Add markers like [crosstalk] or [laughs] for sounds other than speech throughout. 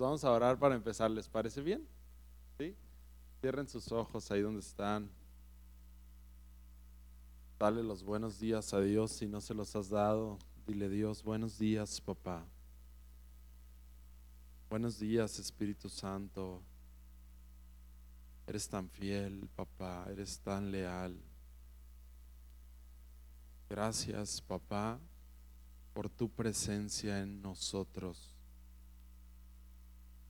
vamos a orar para empezar. ¿Les parece bien? ¿Sí? Cierren sus ojos ahí donde están. Dale los buenos días a Dios si no se los has dado. Dile Dios, buenos días, papá. Buenos días, Espíritu Santo. Eres tan fiel, papá. Eres tan leal. Gracias, papá, por tu presencia en nosotros.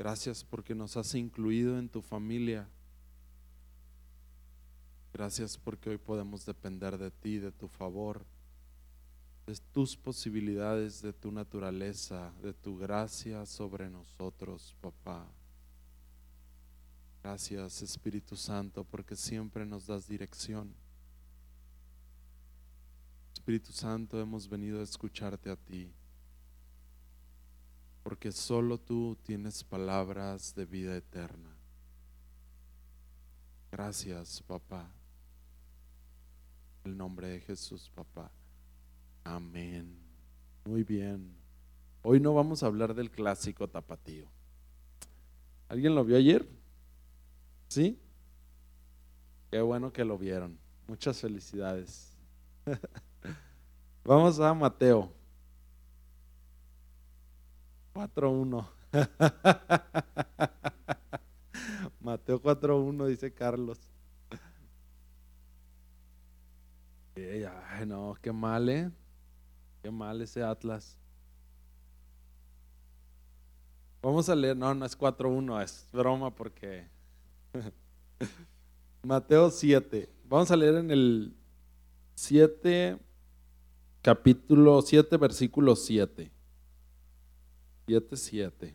Gracias porque nos has incluido en tu familia. Gracias porque hoy podemos depender de ti, de tu favor, de tus posibilidades, de tu naturaleza, de tu gracia sobre nosotros, papá. Gracias Espíritu Santo porque siempre nos das dirección. Espíritu Santo, hemos venido a escucharte a ti porque solo tú tienes palabras de vida eterna. Gracias, papá. En el nombre de Jesús, papá. Amén. Muy bien. Hoy no vamos a hablar del clásico tapatío. ¿Alguien lo vio ayer? ¿Sí? Qué bueno que lo vieron. Muchas felicidades. [laughs] Vamos a Mateo 4.1. [laughs] Mateo 4.1 dice Carlos. Ay, no, qué mal, ¿eh? Qué mal ese Atlas. Vamos a leer, no, no es 4.1, es broma porque... [laughs] Mateo 7. Vamos a leer en el 7, capítulo 7, versículo 7. 7,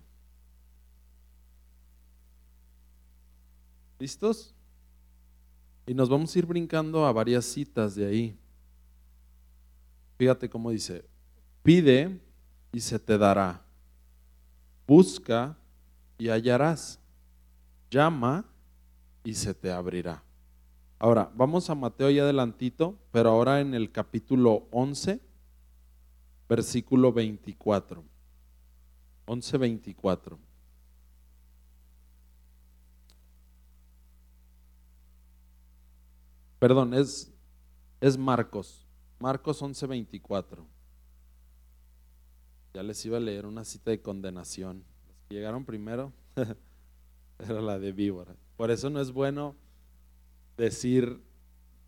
¿Listos? Y nos vamos a ir brincando a varias citas de ahí. Fíjate cómo dice, pide y se te dará, busca y hallarás, llama y se te abrirá. Ahora, vamos a Mateo y adelantito, pero ahora en el capítulo 11, versículo 24. 11:24. Perdón, es, es Marcos. Marcos 11:24. Ya les iba a leer una cita de condenación. Que llegaron primero [laughs] era la de víbora. Por eso no es bueno decir,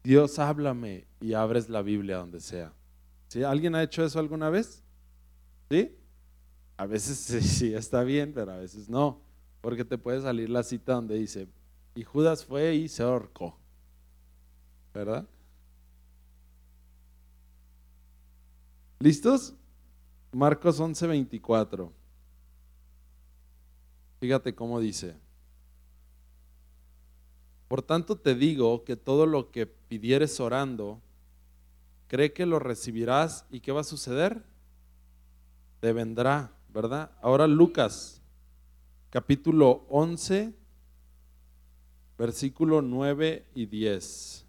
Dios háblame y abres la Biblia donde sea. ¿Sí? ¿Alguien ha hecho eso alguna vez? ¿Sí? A veces [laughs] sí, está bien, pero a veces no, porque te puede salir la cita donde dice, y Judas fue y se ahorcó, ¿verdad? ¿Listos? Marcos 11:24. Fíjate cómo dice. Por tanto te digo que todo lo que pidieres orando, cree que lo recibirás y ¿qué va a suceder? Te vendrá. ¿Verdad? Ahora Lucas, capítulo 11, versículo 9 y 10.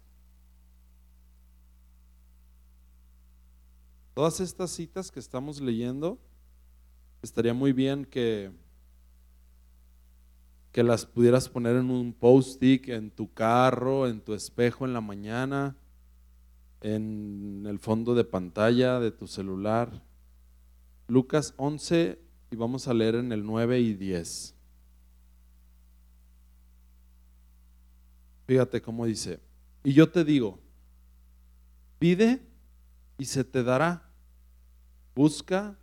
Todas estas citas que estamos leyendo, estaría muy bien que, que las pudieras poner en un post-it, en tu carro, en tu espejo en la mañana, en el fondo de pantalla de tu celular Lucas 11 y vamos a leer en el 9 y 10. Fíjate cómo dice, y yo te digo, pide y se te dará, busca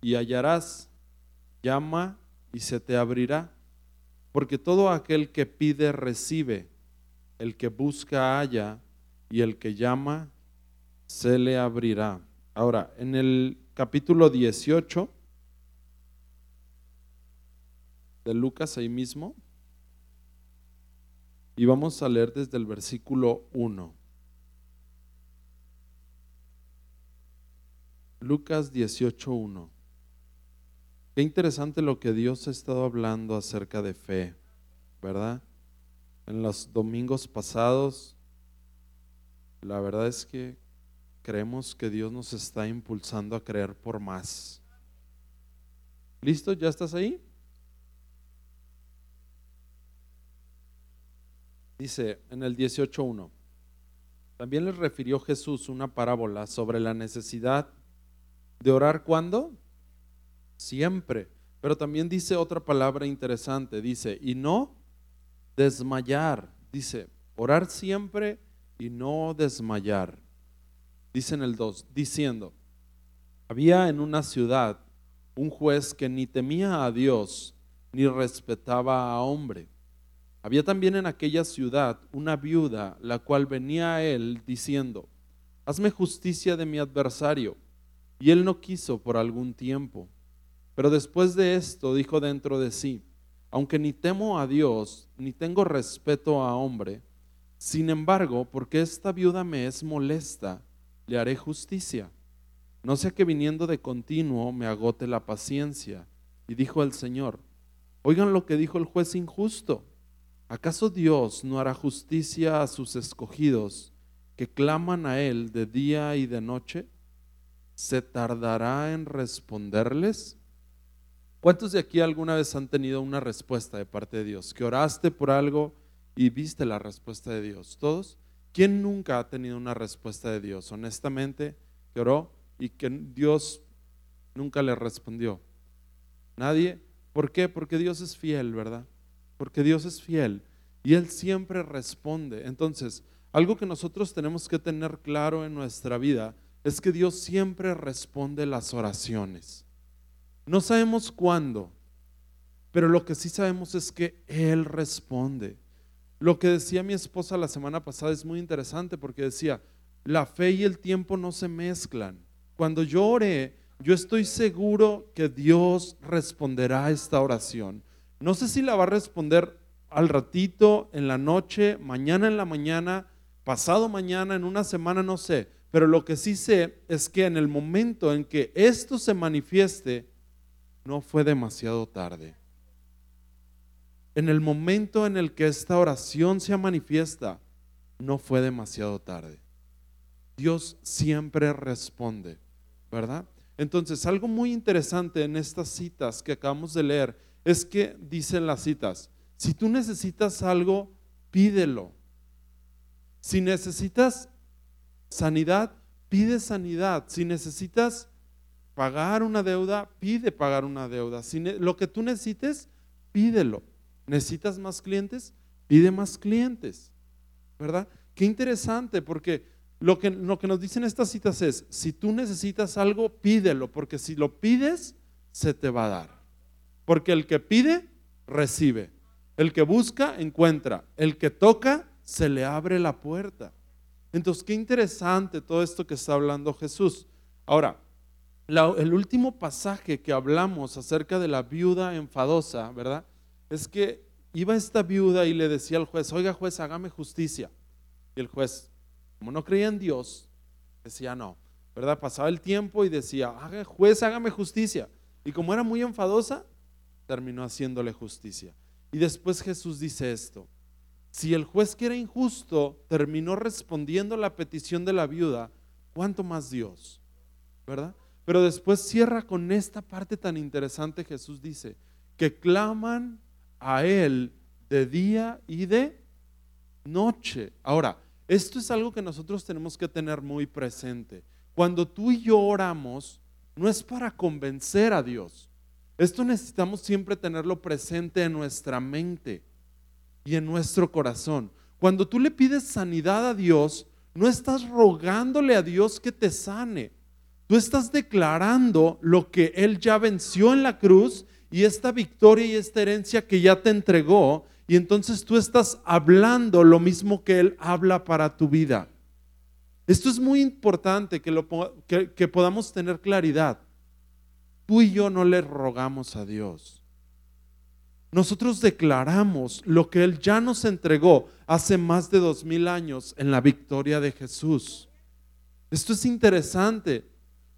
y hallarás, llama y se te abrirá, porque todo aquel que pide recibe, el que busca halla y el que llama se le abrirá. Ahora, en el capítulo 18 de Lucas ahí mismo. Y vamos a leer desde el versículo 1. Lucas 18.1. Qué interesante lo que Dios ha estado hablando acerca de fe, ¿verdad? En los domingos pasados, la verdad es que Creemos que Dios nos está impulsando a creer por más. ¿Listo? ¿Ya estás ahí? Dice en el 18.1, también les refirió Jesús una parábola sobre la necesidad de orar cuando? Siempre. Pero también dice otra palabra interesante, dice, y no desmayar. Dice, orar siempre y no desmayar. Dice en el 2, diciendo, había en una ciudad un juez que ni temía a Dios ni respetaba a hombre. Había también en aquella ciudad una viuda, la cual venía a él diciendo, hazme justicia de mi adversario. Y él no quiso por algún tiempo. Pero después de esto dijo dentro de sí, aunque ni temo a Dios, ni tengo respeto a hombre, sin embargo, porque esta viuda me es molesta, le haré justicia. No sea que viniendo de continuo me agote la paciencia. Y dijo el Señor, oigan lo que dijo el juez injusto. ¿Acaso Dios no hará justicia a sus escogidos que claman a Él de día y de noche? ¿Se tardará en responderles? ¿Cuántos de aquí alguna vez han tenido una respuesta de parte de Dios? Que oraste por algo y viste la respuesta de Dios. ¿Todos? ¿Quién nunca ha tenido una respuesta de Dios? Honestamente, que oró y que Dios nunca le respondió. Nadie. ¿Por qué? Porque Dios es fiel, ¿verdad? Porque Dios es fiel y Él siempre responde. Entonces, algo que nosotros tenemos que tener claro en nuestra vida es que Dios siempre responde las oraciones. No sabemos cuándo, pero lo que sí sabemos es que Él responde. Lo que decía mi esposa la semana pasada es muy interesante porque decía, la fe y el tiempo no se mezclan. Cuando yo oré, yo estoy seguro que Dios responderá a esta oración. No sé si la va a responder al ratito, en la noche, mañana en la mañana, pasado mañana, en una semana, no sé. Pero lo que sí sé es que en el momento en que esto se manifieste, no fue demasiado tarde. En el momento en el que esta oración se manifiesta, no fue demasiado tarde. Dios siempre responde, ¿verdad? Entonces, algo muy interesante en estas citas que acabamos de leer es que dicen las citas, si tú necesitas algo, pídelo. Si necesitas sanidad, pide sanidad. Si necesitas pagar una deuda, pide pagar una deuda. Si lo que tú necesites, pídelo. ¿Necesitas más clientes? Pide más clientes. ¿Verdad? Qué interesante, porque lo que, lo que nos dicen estas citas es, si tú necesitas algo, pídelo, porque si lo pides, se te va a dar. Porque el que pide, recibe. El que busca, encuentra. El que toca, se le abre la puerta. Entonces, qué interesante todo esto que está hablando Jesús. Ahora, el último pasaje que hablamos acerca de la viuda enfadosa, ¿verdad? Es que iba esta viuda y le decía al juez, oiga juez, hágame justicia. Y el juez, como no creía en Dios, decía no, ¿verdad? Pasaba el tiempo y decía, juez, hágame justicia. Y como era muy enfadosa, terminó haciéndole justicia. Y después Jesús dice esto, si el juez que era injusto terminó respondiendo la petición de la viuda, ¿cuánto más Dios? ¿Verdad? Pero después cierra con esta parte tan interesante, Jesús dice, que claman a Él de día y de noche. Ahora, esto es algo que nosotros tenemos que tener muy presente. Cuando tú y yo oramos, no es para convencer a Dios. Esto necesitamos siempre tenerlo presente en nuestra mente y en nuestro corazón. Cuando tú le pides sanidad a Dios, no estás rogándole a Dios que te sane. Tú estás declarando lo que Él ya venció en la cruz y esta victoria y esta herencia que ya te entregó. Y entonces tú estás hablando lo mismo que Él habla para tu vida. Esto es muy importante que, lo, que podamos tener claridad. Tú y yo no le rogamos a Dios. Nosotros declaramos lo que Él ya nos entregó hace más de dos mil años en la victoria de Jesús. Esto es interesante.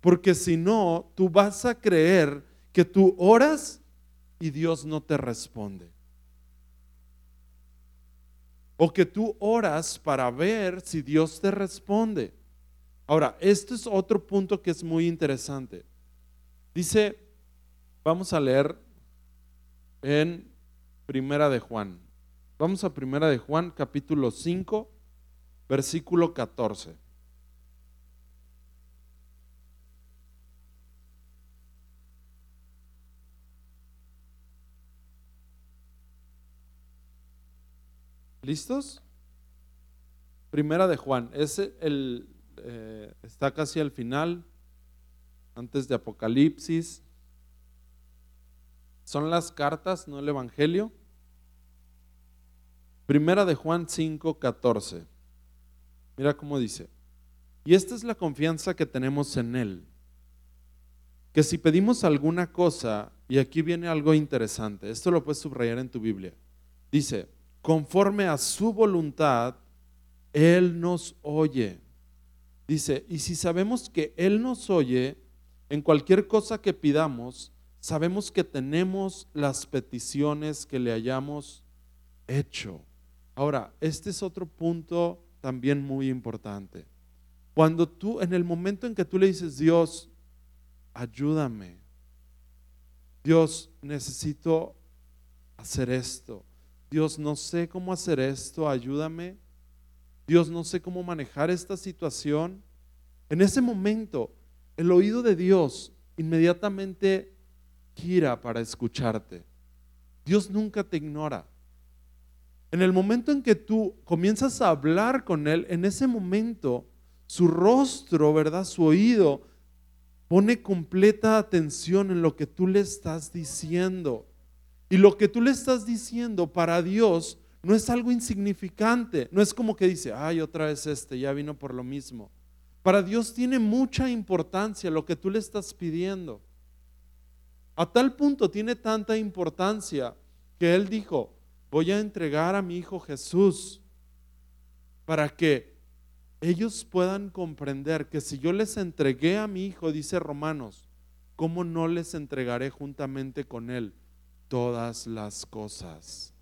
Porque si no, tú vas a creer que tú oras y Dios no te responde. O que tú oras para ver si Dios te responde. Ahora, este es otro punto que es muy interesante. Dice, vamos a leer en Primera de Juan. Vamos a primera de Juan capítulo 5, versículo 14. ¿Listos? Primera de Juan, es el, eh, está casi al final, antes de Apocalipsis. Son las cartas, no el Evangelio. Primera de Juan 5, 14. Mira cómo dice. Y esta es la confianza que tenemos en Él. Que si pedimos alguna cosa, y aquí viene algo interesante, esto lo puedes subrayar en tu Biblia. Dice, conforme a su voluntad, Él nos oye. Dice, y si sabemos que Él nos oye, en cualquier cosa que pidamos, sabemos que tenemos las peticiones que le hayamos hecho. Ahora, este es otro punto también muy importante. Cuando tú, en el momento en que tú le dices, Dios, ayúdame, Dios, necesito hacer esto, Dios, no sé cómo hacer esto, ayúdame, Dios, no sé cómo manejar esta situación. En ese momento, el oído de Dios inmediatamente gira para escucharte. Dios nunca te ignora. En el momento en que tú comienzas a hablar con Él, en ese momento su rostro, ¿verdad? Su oído pone completa atención en lo que tú le estás diciendo. Y lo que tú le estás diciendo para Dios no es algo insignificante, no es como que dice, ay, otra vez este, ya vino por lo mismo. Para Dios tiene mucha importancia lo que tú le estás pidiendo. A tal punto tiene tanta importancia que Él dijo, voy a entregar a mi Hijo Jesús para que ellos puedan comprender que si yo les entregué a mi Hijo, dice Romanos, ¿cómo no les entregaré juntamente con Él todas las cosas?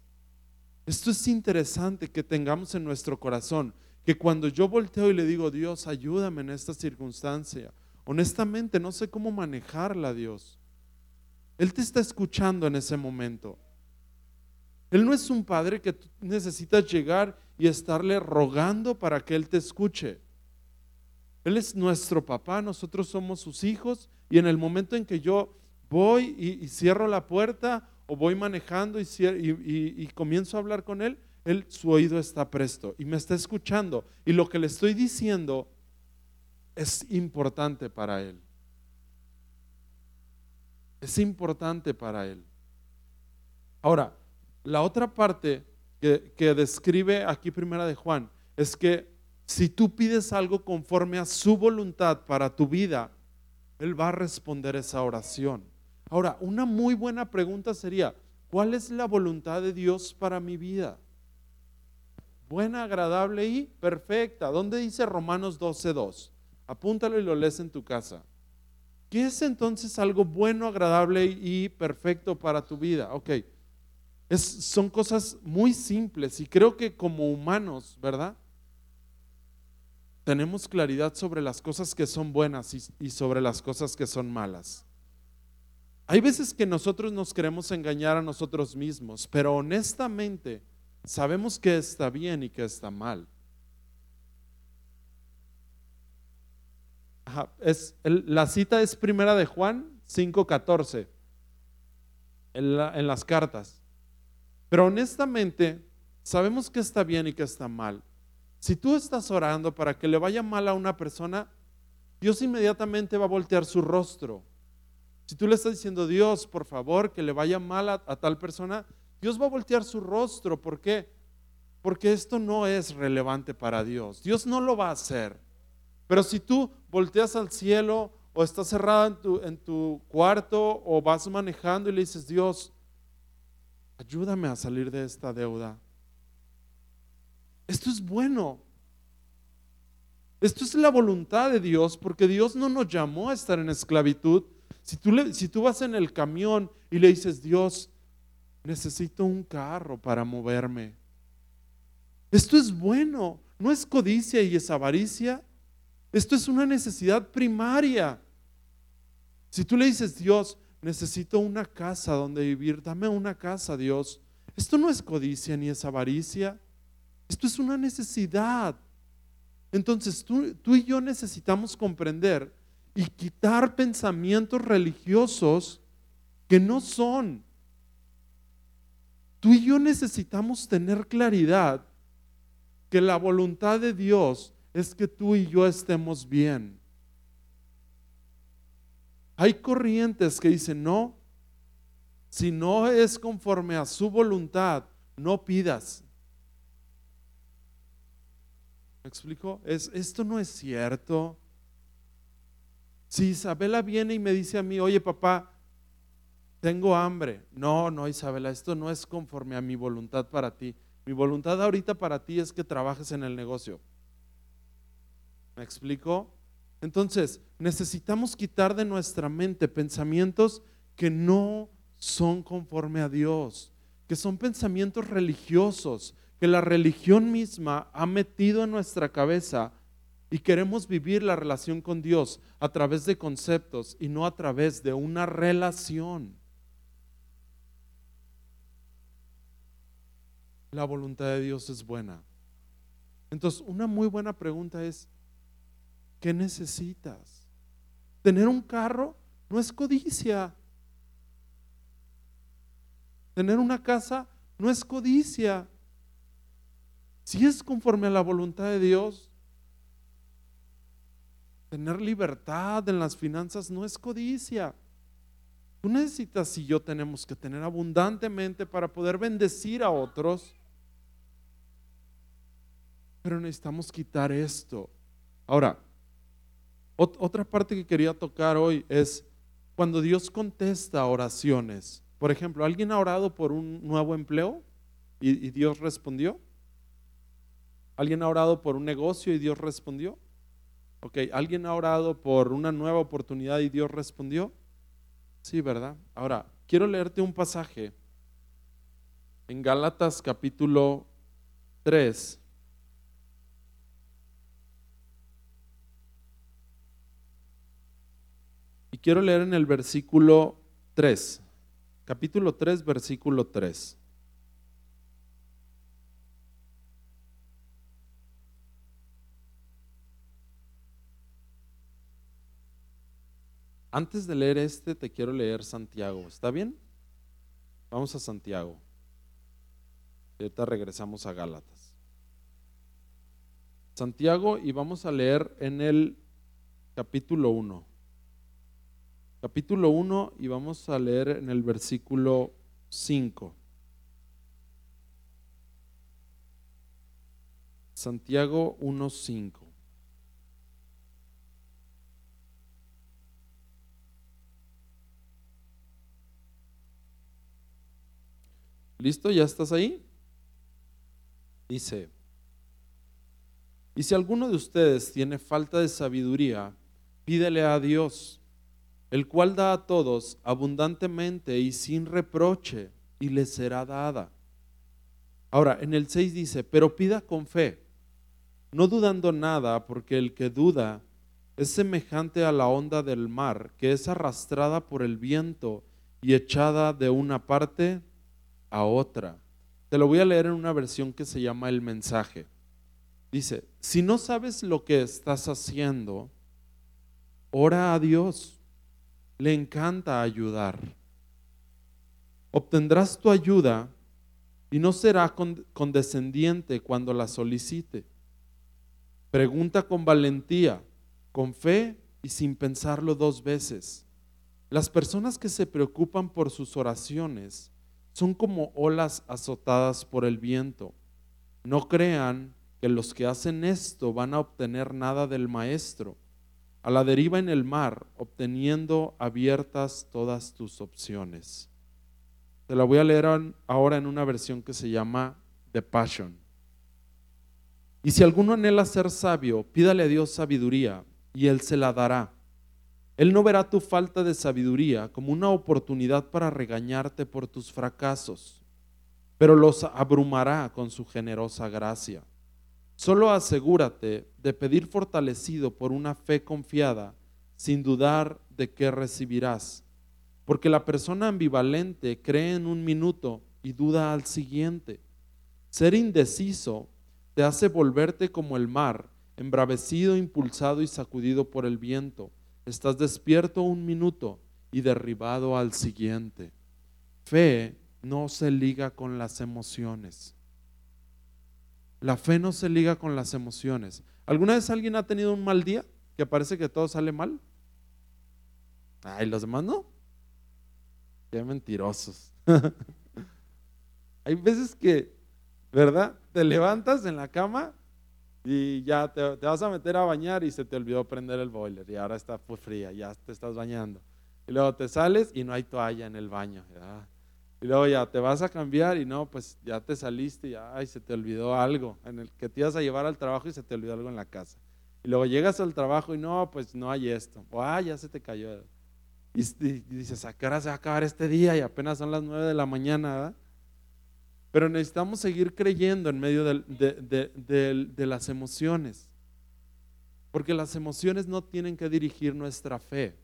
Esto es interesante que tengamos en nuestro corazón, que cuando yo volteo y le digo, Dios, ayúdame en esta circunstancia, honestamente no sé cómo manejarla, Dios. Él te está escuchando en ese momento. Él no es un padre que necesitas llegar y estarle rogando para que Él te escuche. Él es nuestro papá, nosotros somos sus hijos y en el momento en que yo voy y, cierro la puerta o voy manejando y, comienzo a hablar con Él, él, su oído está presto y me está escuchando. Y lo que le estoy diciendo es importante para Él. Es importante para Él. Ahora, la otra parte que, describe aquí primera de Juan es que si tú pides algo conforme a su voluntad para tu vida, Él va a responder esa oración. Ahora, una muy buena pregunta sería, ¿cuál es la voluntad de Dios para mi vida? Buena, agradable y perfecta. ¿Dónde dice Romanos 12.2? Apúntalo y lo lees en tu casa. ¿Qué es entonces algo bueno, agradable y perfecto para tu vida? Ok, son cosas muy simples y creo que como humanos, ¿verdad? Tenemos claridad sobre las cosas que son buenas y, sobre las cosas que son malas. Hay veces que nosotros nos queremos engañar a nosotros mismos, pero honestamente sabemos que está bien y que está mal. la cita es primera de Juan 5.14 en, en las cartas. Pero honestamente, sabemos que está bien y que está mal. Si tú estás orando para que le vaya mal a una persona, Dios inmediatamente va a voltear su rostro. Si tú le estás diciendo, Dios, por favor, que le vaya mal a, tal persona, Dios va a voltear su rostro. ¿Por qué? Porque esto no es relevante para Dios. Dios no lo va a hacer. Pero si tú volteas al cielo o estás cerrado en tu, en tu cuarto o vas manejando y le dices, Dios, ayúdame a salir de esta deuda. Esto es bueno. Esto es la voluntad de Dios, porque Dios no nos llamó a estar en esclavitud. Si tú, vas en el camión y le dices, Dios, necesito un carro para moverme. Esto es bueno, no es codicia y es avaricia. Esto es una necesidad primaria. Si tú le dices, Dios, necesito una casa donde vivir, dame una casa, Dios. Esto no es codicia ni es avaricia. Esto es una necesidad. Entonces tú, tú y yo necesitamos comprender y quitar pensamientos religiosos que no son. Tú y yo necesitamos tener claridad que la voluntad de Dios es que tú y yo estemos bien. Hay corrientes que dicen, no, si no es conforme a su voluntad, no pidas. ¿Me explico? Es, esto no es cierto. Si Isabela viene y me dice a mí, oye papá, tengo hambre. No, no, Isabela, esto no es conforme a mi voluntad para ti. Mi voluntad ahorita para ti es que trabajes en el negocio. ¿Me explico? Entonces, necesitamos quitar de nuestra mente pensamientos que no son conforme a Dios, que son pensamientos religiosos, que la religión misma ha metido en nuestra cabeza y queremos vivir la relación con Dios a través de conceptos y no a través de una relación. La voluntad de Dios es buena. Entonces, una muy buena pregunta es, ¿qué necesitas? Tener un carro no es codicia. Tener una casa no es codicia. Si es conforme a la voluntad de Dios, tener libertad en las finanzas no es codicia. Tú necesitas y yo tenemos que tener abundantemente para poder bendecir a otros. Pero necesitamos quitar esto. Ahora, otra parte que quería tocar hoy es cuando Dios contesta oraciones. Por ejemplo, ¿alguien ha orado por un nuevo empleo y, y Dios respondió? ¿Alguien ha orado por un negocio y Dios respondió? Ok, ¿alguien ha orado por una nueva oportunidad y Dios respondió? Sí, ¿verdad? Ahora, quiero leerte un pasaje en Gálatas capítulo 3. Y quiero leer en el versículo 3, capítulo 3, versículo 3. Antes de leer este, te quiero leer Santiago. ¿Está bien? Vamos a Santiago. Y ahorita regresamos a Gálatas. Santiago y vamos a leer en el capítulo 1. Capítulo 1 y vamos a leer en el versículo 5. Santiago 1.5. ¿Listo? ¿Ya estás ahí? Dice, y si alguno de ustedes tiene falta de sabiduría, pídele a Dios, el cual da a todos abundantemente y sin reproche, y le será dada. Ahora, en el 6 dice, pero pida con fe, no dudando nada, porque el que duda es semejante a la onda del mar, que es arrastrada por el viento y echada de una parte a otra. Te lo voy a leer en una versión que se llama El mensaje. Dice, si no sabes lo que estás haciendo, ora a Dios. Le encanta ayudar. Obtendrás tu ayuda y no será condescendiente cuando la solicite. Pregunta con valentía, con fe y sin pensarlo dos veces. Las personas que se preocupan por sus oraciones son como olas azotadas por el viento. No crean que los que hacen esto van a obtener nada del Maestro. A la deriva en el mar, obteniendo abiertas todas tus opciones. Te la voy a leer ahora en una versión que se llama The Passion. Y si alguno anhela ser sabio, pídale a Dios sabiduría y Él se la dará. Él no verá tu falta de sabiduría como una oportunidad para regañarte por tus fracasos, pero los abrumará con su generosa gracia. Solo asegúrate de pedir fortalecido por una fe confiada, sin dudar de qué recibirás. Porque la persona ambivalente cree en un minuto y duda al siguiente. Ser indeciso te hace volverte como el mar, embravecido, impulsado y sacudido por el viento. Estás despierto un minuto y derribado al siguiente. Fe no se liga con las emociones. La fe no se liga con las emociones. ¿Alguna vez alguien ha tenido un mal día que parece que todo sale mal? Ay, los demás no. Qué mentirosos. [laughs] Hay veces que, ¿verdad? Te levantas en la cama y ya te, vas a meter a bañar y se te olvidó prender el boiler y ahora está fría, ya te estás bañando. Y luego te sales y no hay toalla en el baño. Y luego ya te vas a cambiar y no, pues ya te saliste y ay, se te olvidó algo en el que te ibas a llevar al trabajo y se te olvidó algo en la casa. Y luego llegas al trabajo y no, pues no hay esto. O ah, ya se te cayó. Y, dices, ¿a qué hora se va a acabar este día? Y apenas son las nueve de la mañana, ¿verdad? Pero necesitamos seguir creyendo en medio de, las emociones. Porque las emociones no tienen que dirigir nuestra fe.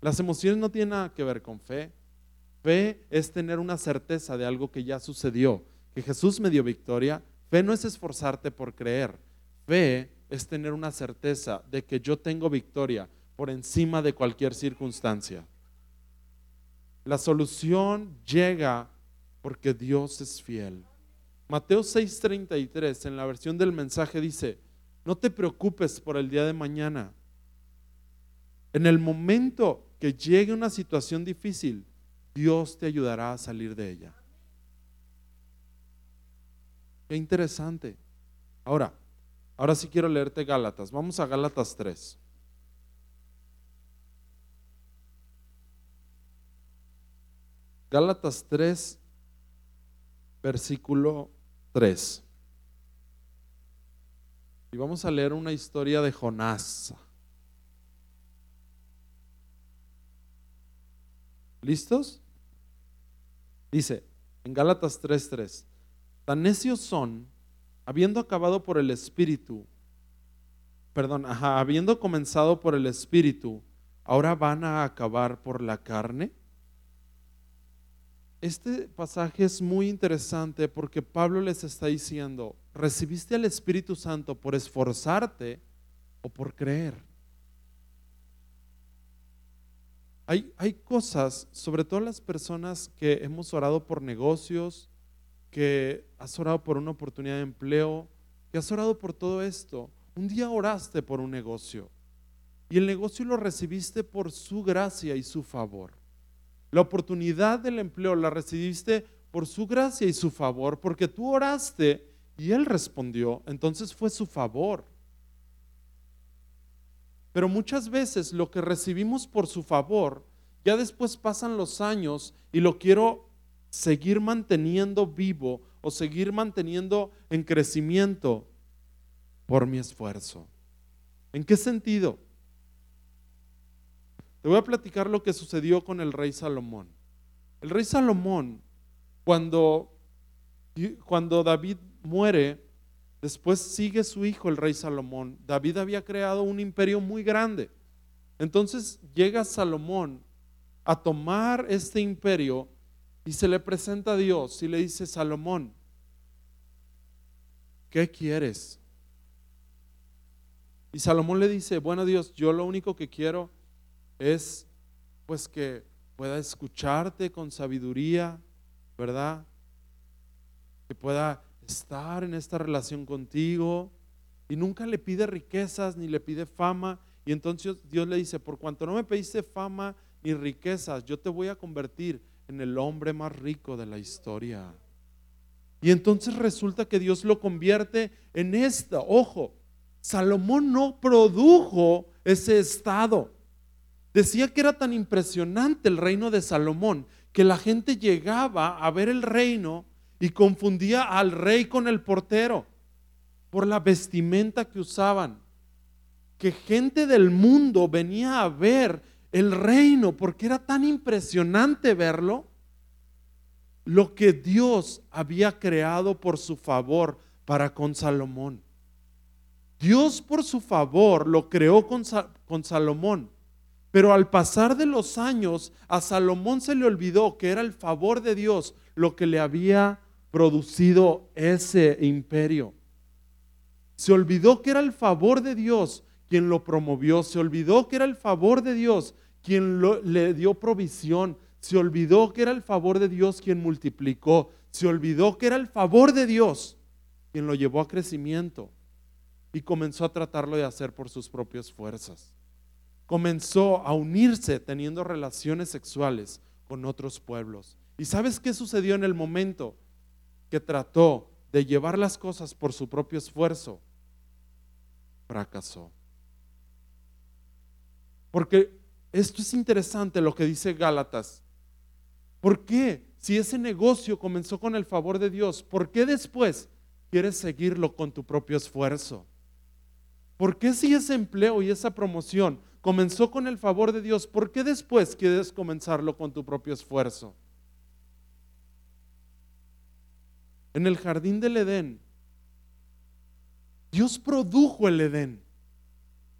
Las emociones no tienen nada que ver con fe. Fe es tener una certeza de algo que ya sucedió, que Jesús me dio victoria. Fe no es esforzarte por creer. Fe es tener una certeza de que yo tengo victoria por encima de cualquier circunstancia. La solución llega porque Dios es fiel. Mateo 6:33 en la versión del mensaje dice, no te preocupes por el día de mañana. En el momento que llegue una situación difícil, Dios te ayudará a salir de ella. Qué interesante. Ahora, ahora sí quiero leerte Gálatas. Vamos a Gálatas 3. Gálatas 3, versículo 3. Y vamos a leer una historia de Jonás. ¿Listos? Dice en Gálatas 3:3, tan necios son, habiendo acabado por el Espíritu, perdón, habiendo comenzado por el Espíritu, ahora van a acabar por la carne. Este pasaje es muy interesante porque Pablo les está diciendo, recibiste al Espíritu Santo por esforzarte o por creer. Hay, hay, cosas, sobre todo las personas que hemos orado por negocios, que has orado por una oportunidad de empleo, que has orado por todo esto. Un día oraste por un negocio y el negocio lo recibiste por su gracia y su favor. La oportunidad del empleo la recibiste por su gracia y su favor, porque tú oraste y Él respondió, entonces fue su favor. Pero muchas veces lo que recibimos por su favor, ya después pasan los años y lo quiero seguir manteniendo vivo o seguir manteniendo en crecimiento por mi esfuerzo. ¿En qué sentido? Te voy a platicar lo que sucedió con el rey Salomón. El rey Salomón, cuando, cuando David muere, después sigue su hijo, el rey Salomón. David había creado un imperio muy grande. Entonces llega Salomón a tomar este imperio y se le presenta a Dios y le dice, Salomón, ¿qué quieres? Y Salomón le dice, bueno Dios, yo lo único que quiero es pues que pueda escucharte con sabiduría, ¿verdad? Que pueda estar en esta relación contigo y nunca le pide riquezas ni le pide fama. Y entonces Dios le dice, por cuanto no me pediste fama ni riquezas, yo te voy a convertir en el hombre más rico de la historia. Y entonces resulta que Dios lo convierte en esta. Ojo, Salomón no produjo ese estado. Decía que era tan impresionante el reino de Salomón que la gente llegaba a ver el reino y confundía al rey con el portero por la vestimenta que usaban. Que gente del mundo venía a ver el reino porque era tan impresionante verlo. Lo que Dios había creado por su favor para con Salomón. Dios por su favor lo creó con, con Salomón pero al pasar de los años, a Salomón se le olvidó que era el favor de Dios lo que le había producido ese imperio. Se olvidó que era el favor de Dios quien lo promovió, se olvidó que era el favor de Dios quien le dio provisión, se olvidó que era el favor de Dios quien multiplicó, se olvidó que era el favor de Dios quien lo llevó a crecimiento y comenzó a tratarlo de hacer por sus propias fuerzas. Comenzó a unirse teniendo relaciones sexuales con otros pueblos. ¿Y sabes qué sucedió en el momento que trató de llevar las cosas por su propio esfuerzo? Fracasó. Porque esto es interesante lo que dice Gálatas. ¿Por qué? Si ese negocio comenzó con el favor de Dios, ¿por qué después quieres seguirlo con tu propio esfuerzo? ¿Por qué si ese empleo y esa promoción comenzó con el favor de Dios, ¿por qué después quieres comenzarlo con tu propio esfuerzo? En el jardín del Edén, Dios produjo el Edén.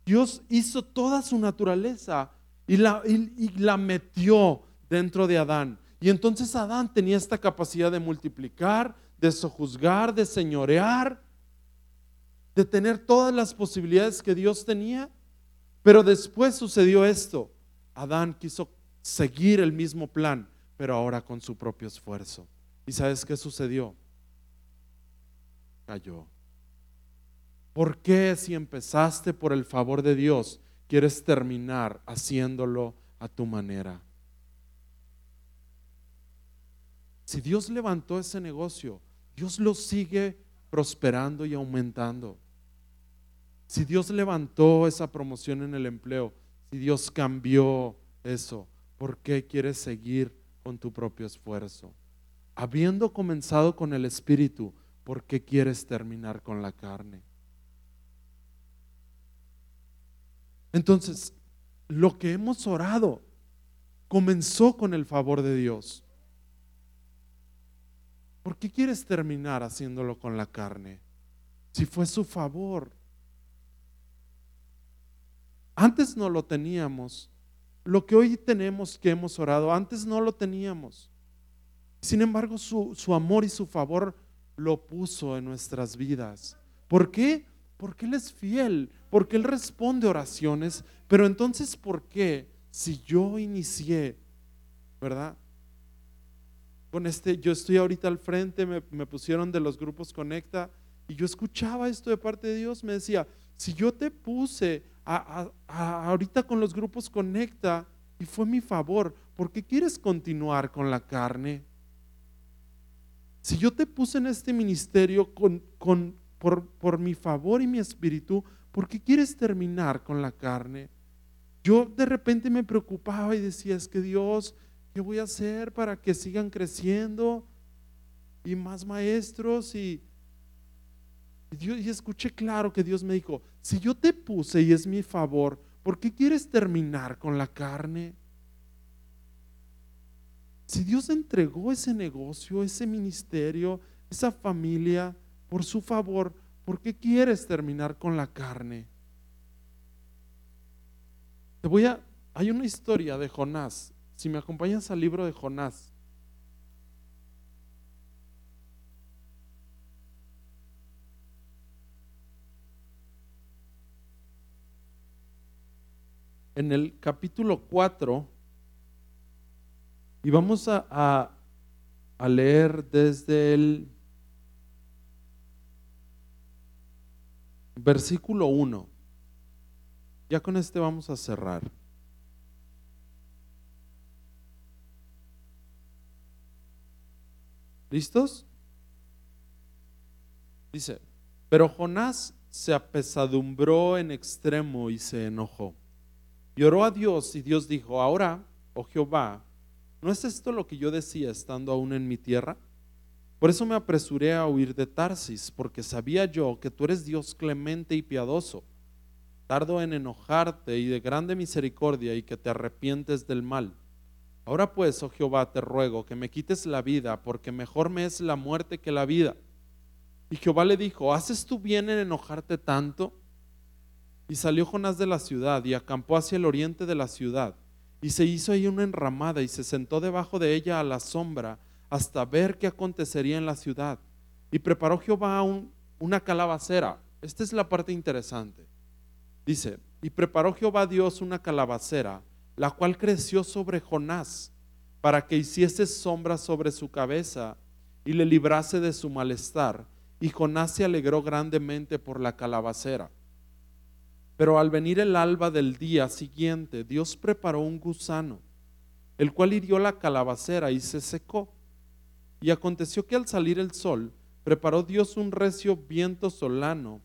Dios hizo toda su naturaleza y la, metió dentro de Adán. Y entonces Adán tenía esta capacidad de multiplicar, de sojuzgar, de señorear, de tener todas las posibilidades que Dios tenía. Pero después sucedió esto. Adán quiso seguir el mismo plan, pero ahora con su propio esfuerzo. ¿Y sabes qué sucedió? Cayó. ¿Por qué si empezaste por el favor de Dios, quieres terminar haciéndolo a tu manera? Si Dios levantó ese negocio, Dios lo sigue prosperando y aumentando. Si Dios levantó esa promoción en el empleo, si Dios cambió eso, ¿por qué quieres seguir con tu propio esfuerzo? Habiendo comenzado con el Espíritu, ¿por qué quieres terminar con la carne? Entonces, lo que hemos orado comenzó con el favor de Dios. ¿Por qué quieres terminar haciéndolo con la carne? Si fue su favor. Antes no lo teníamos. Lo que hoy tenemos que hemos orado, antes no lo teníamos. Sin embargo, su, su amor y su favor lo puso en nuestras vidas. ¿Por qué? Porque Él es fiel, porque Él responde oraciones, pero entonces, ¿por qué si yo inicié, verdad? Con este, yo estoy ahorita al frente, me, me pusieron de los grupos Conecta y yo escuchaba esto de parte de Dios, me decía, si yo te puse ahorita con los grupos Conecta y fue mi favor, ¿por qué quieres continuar con la carne? Si yo te puse en este ministerio por, mi favor y mi espíritu, ¿por qué quieres terminar con la carne? Yo de repente me preocupaba y decía, es que Dios, ¿qué voy a hacer para que sigan creciendo? Y más maestros y, escuché claro que Dios me dijo, si yo te puse y es mi favor, ¿por qué quieres terminar con la carne? Si Dios entregó ese negocio, ese ministerio, esa familia, por su favor, ¿por qué quieres terminar con la carne? Te voy a, hay una historia de Jonás. Si me acompañas al libro de Jonás. En el capítulo 4, y vamos a, leer desde el versículo 1. Ya con este vamos a cerrar. ¿Listos? Dice, pero Jonás se apesadumbró en extremo y se enojó. Y oró a Dios y Dios dijo, ahora, oh Jehová, ¿no es esto lo que yo decía estando aún en mi tierra? Por eso me apresuré a huir de Tarsis, porque sabía yo que tú eres Dios clemente y piadoso, tardo en enojarte y de grande misericordia y que te arrepientes del mal. Ahora pues, oh Jehová, te ruego que me quites la vida, porque mejor me es la muerte que la vida. Y Jehová le dijo, ¿haces tú bien en enojarte tanto? Y salió Jonás de la ciudad y acampó hacia el oriente de la ciudad. Y se hizo ahí una enramada y se sentó debajo de ella a la sombra hasta ver qué acontecería en la ciudad. Y preparó Jehová una calabacera. Esta es la parte interesante. Dice, y preparó Jehová Dios una calabacera, la cual creció sobre Jonás, para que hiciese sombra sobre su cabeza y le librase de su malestar. Y Jonás se alegró grandemente por la calabacera. Pero al venir el alba del día siguiente, Dios preparó un gusano, el cual hirió la calabacera y se secó. Y aconteció que al salir el sol, preparó Dios un recio viento solano,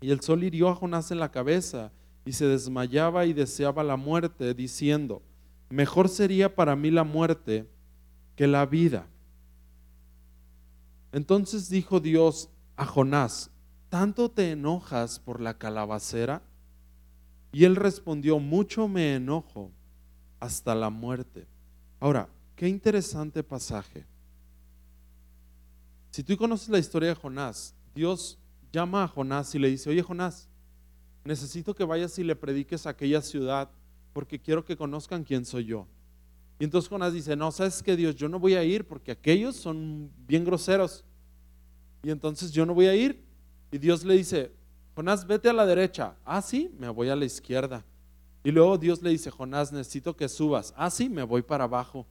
y el sol hirió a Jonás en la cabeza, y se desmayaba y deseaba la muerte, diciendo, mejor sería para mí la muerte que la vida. Entonces dijo Dios a Jonás, ¿tanto te enojas por la calabacera? Y él respondió, mucho me enojo hasta la muerte. Ahora, qué interesante pasaje. Si tú conoces la historia de Jonás, Dios llama a Jonás y le dice, oye Jonás, necesito que vayas y le prediques a aquella ciudad porque quiero que conozcan quién soy yo. Y entonces Jonás dice, no, sabes que Dios, yo no voy a ir porque aquellos son bien groseros. Y entonces yo no voy a ir. Y Dios le dice, Jonás, vete a la derecha. Ah, sí, me voy a la izquierda. Y luego Dios le dice, Jonás, necesito que subas. Ah, sí, me voy para abajo.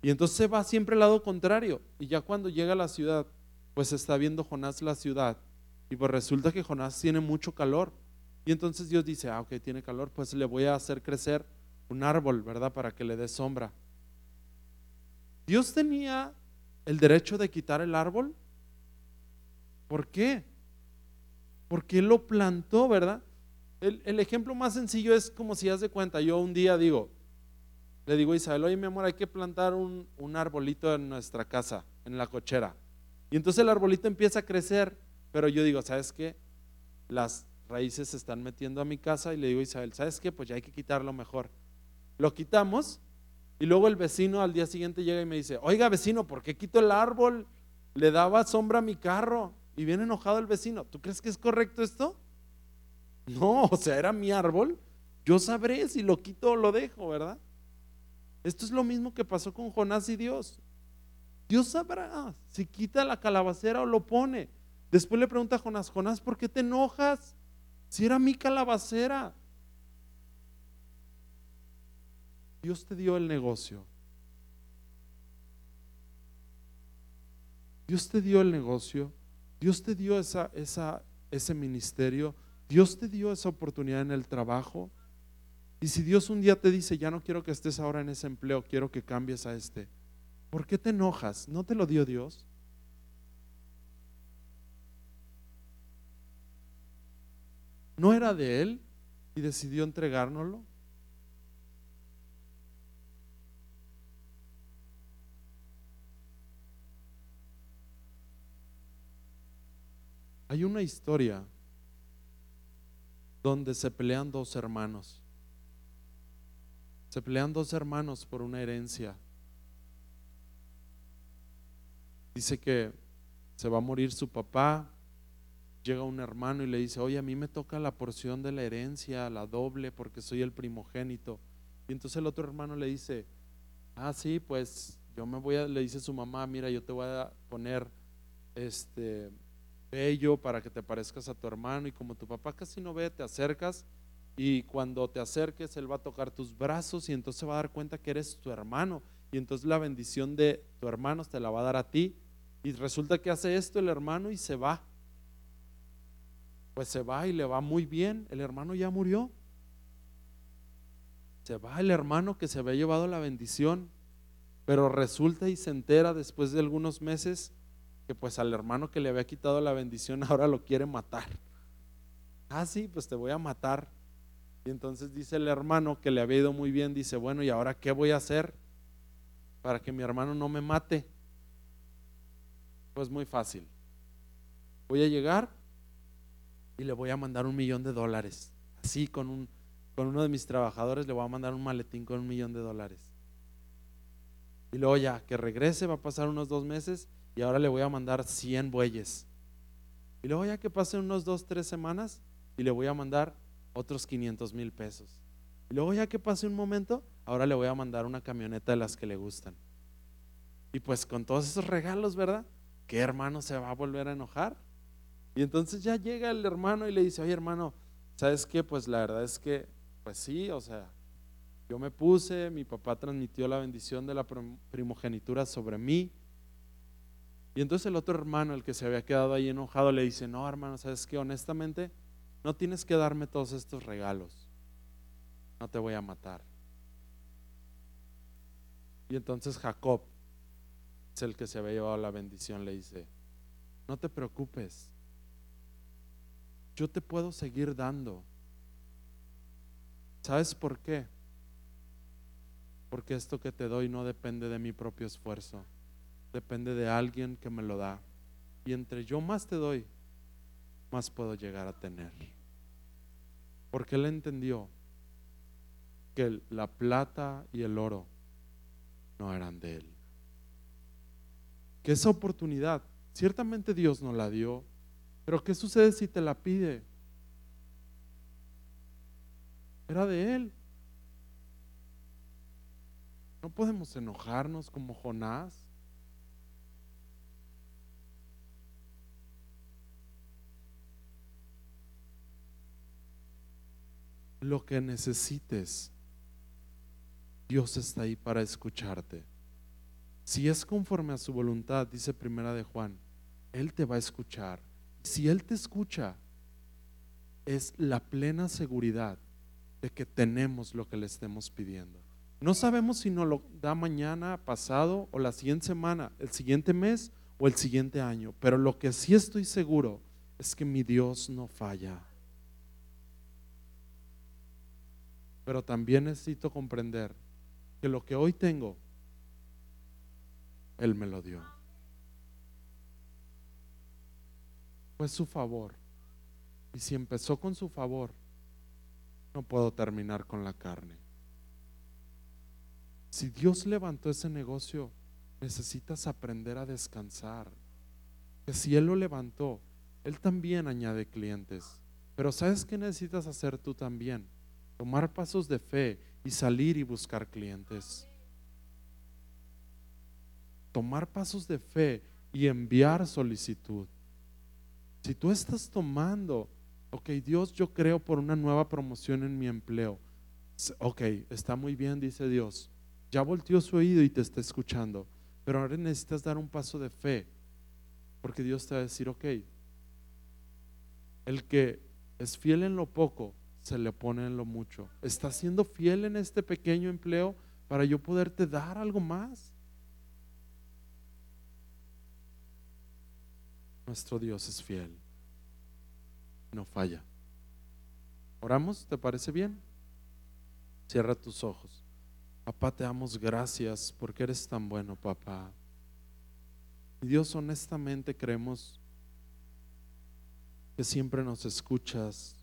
Y entonces se va siempre al lado contrario. Y ya cuando llega a la ciudad, pues está viendo Jonás la ciudad y pues resulta que Jonás tiene mucho calor. Y entonces Dios dice, ah, ok, tiene calor, pues le voy a hacer crecer un árbol, ¿verdad? Para que le dé sombra. Dios tenía el derecho de quitar el árbol. ¿Por qué? Porque Él lo plantó, ¿verdad? El, ejemplo más sencillo es como si haz de cuenta, yo un día digo, le digo a Isabel, oye mi amor, hay que plantar un, un arbolito en nuestra casa, en la cochera. Y entonces el arbolito empieza a crecer, pero yo digo, ¿sabes qué? Las raíces se están metiendo a mi casa y le digo a Isabel, ¿sabes qué? Pues ya hay que quitarlo mejor. Lo quitamos y luego el vecino al día siguiente llega y me dice, oiga vecino, ¿por qué quito el árbol? Le daba sombra a mi carro. Y viene enojado el vecino. ¿Tú crees que es correcto esto? No, o sea, era mi árbol. Yo sabré si lo quito o lo dejo, ¿verdad? Esto es lo mismo que pasó con Jonás y Dios. Dios sabrá si quita la calabacera o lo pone. Después le pregunta a Jonás, Jonás, ¿por qué te enojas? Si era mi calabacera. Dios te dio el negocio. Dios te dio el negocio. Dios te dio esa, ese ministerio. Dios te dio esa oportunidad en el trabajo. Y si Dios un día te dice, ya no quiero que estés ahora en ese empleo, quiero que cambies a este ¿Por qué te enojas? ¿No te lo dio Dios? ¿No era de Él y decidió entregárnoslo? Hay una historia donde se pelean dos hermanos. Se pelean dos hermanos por una herencia. Dice que se va a morir su papá, llega un hermano y le dice, oye, a mí me toca la porción de la herencia, la doble, porque soy el primogénito. Y entonces el otro hermano le dice, ah, sí, pues yo me voy a, le dice su mamá, mira, yo te voy a poner este bello para que te parezcas a tu hermano y como tu papá casi no ve, te acercas y cuando te acerques él va a tocar tus brazos y entonces va a dar cuenta que eres tu hermano y entonces la bendición de tu hermano te la va a dar a ti y resulta que hace esto el hermano y se va. Pues se va y le va muy bien. El hermano ya murió. Se va el hermano que se había llevado la bendición, pero resulta y se entera después de algunos meses que pues al hermano que le había quitado la bendición [laughs] ahora lo quiere matar. Ah, sí, pues te voy a matar. Y entonces dice el hermano que le había ido muy bien, dice, bueno, ¿y ahora qué voy a hacer para que mi hermano no me mate? Pues muy fácil. Voy a llegar y le voy a mandar un millón de dólares. Así con, un, con uno de mis trabajadores le voy a mandar un maletín con un millón de dólares. Y luego ya, que regrese, va a pasar unos dos meses y ahora le voy a mandar 100 bueyes. Y luego ya que pasen unos dos, tres semanas y le voy a mandar otros 500 mil pesos. Y luego ya que pase un momento, ahora le voy a mandar una camioneta de las que le gustan. Y pues con todos esos regalos, ¿verdad? ¿Qué hermano se va a volver a enojar? Y entonces ya llega el hermano y le dice, oye hermano, ¿sabes qué? Pues la verdad es que, pues sí, o sea, yo me puse, mi papá transmitió la bendición de la primogenitura sobre mí. Y entonces el otro hermano, el que se había quedado ahí enojado, le dice, no hermano, ¿sabes qué? Honestamente, no tienes que darme todos estos regalos. No te voy a matar. Y entonces Jacob, es el que se había llevado la bendición, le dice, no te preocupes, yo te puedo seguir dando. ¿Sabes por qué? Porque esto que te doy no depende de mi propio esfuerzo, depende de alguien que me lo da. Y entre yo más te doy, más puedo llegar a tener. Porque él entendió que la plata y el oro no eran de él. Que esa oportunidad, ciertamente Dios no la dio, pero ¿qué sucede si te la pide? Era de él. No podemos enojarnos como Jonás. Lo que necesites Dios está ahí para escucharte. Si es conforme a su voluntad, dice Primera de Juan, Él te va a escuchar. Si Él te escucha, es la plena seguridad de que tenemos lo que le estemos pidiendo. No sabemos si nos lo da mañana, pasado o la siguiente semana, el siguiente mes o el siguiente año, pero lo que sí estoy seguro es que mi Dios no falla. Pero también necesito comprender que lo que hoy tengo, Él me lo dio. Fue su favor. Y si empezó con su favor, no puedo terminar con la carne. Si Dios levantó ese negocio, necesitas aprender a descansar. Que si Él lo levantó, Él también añade clientes. Pero ¿sabes qué necesitas hacer tú también? Tomar pasos de fe y salir y buscar clientes. Tomar pasos de fe y enviar solicitud. Si tú estás tomando, ok, Dios, yo creo por una nueva promoción en mi empleo. Ok, está muy bien, dice Dios. Ya volteó su oído y te está escuchando. Pero ahora necesitas dar un paso de fe. Porque Dios te va a decir, ok, el que es fiel en lo poco, se le pone en lo mucho. ¿Estás siendo fiel en este pequeño empleo para yo poderte dar algo más? Nuestro Dios es fiel. No falla. ¿Oramos? ¿Te parece bien? Cierra tus ojos. Papá, te damos gracias porque eres tan bueno, papá. Y Dios, honestamente creemos que siempre nos escuchas,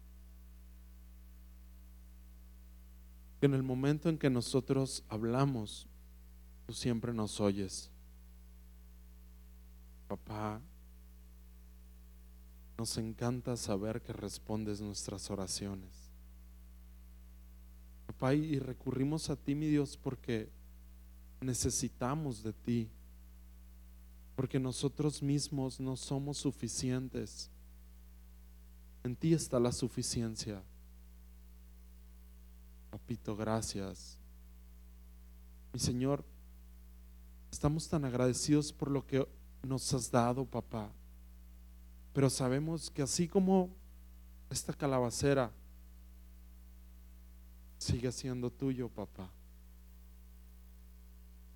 que en el momento en que nosotros hablamos, tú siempre nos oyes. Papá, nos encanta saber que respondes nuestras oraciones. Papá, y recurrimos a ti, mi Dios, porque necesitamos de ti, porque nosotros mismos no somos suficientes. En ti está la suficiencia. Papito, gracias. Mi Señor, estamos tan agradecidos por lo que nos has dado, papá. Pero sabemos que así como esta calabacera sigue siendo tuyo, papá.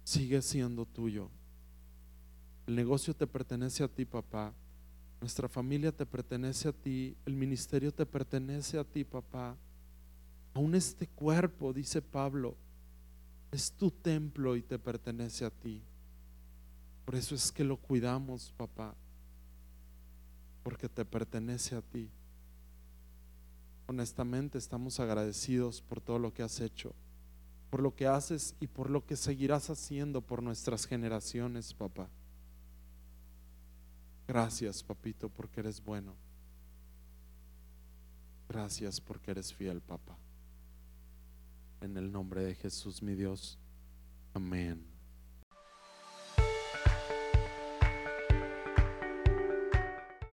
Sigue siendo tuyo. El negocio te pertenece a ti, papá. Nuestra familia te pertenece a ti. El ministerio te pertenece a ti, papá. Aún este cuerpo, dice Pablo, es tu templo y te pertenece a ti. Por eso es que lo cuidamos, papá, porque te pertenece a ti. Honestamente estamos agradecidos por todo lo que has hecho, por lo que haces y por lo que seguirás haciendo por nuestras generaciones, papá. Gracias, papito, porque eres bueno. Gracias porque eres fiel, papá. En el nombre de Jesús, mi Dios. Amén.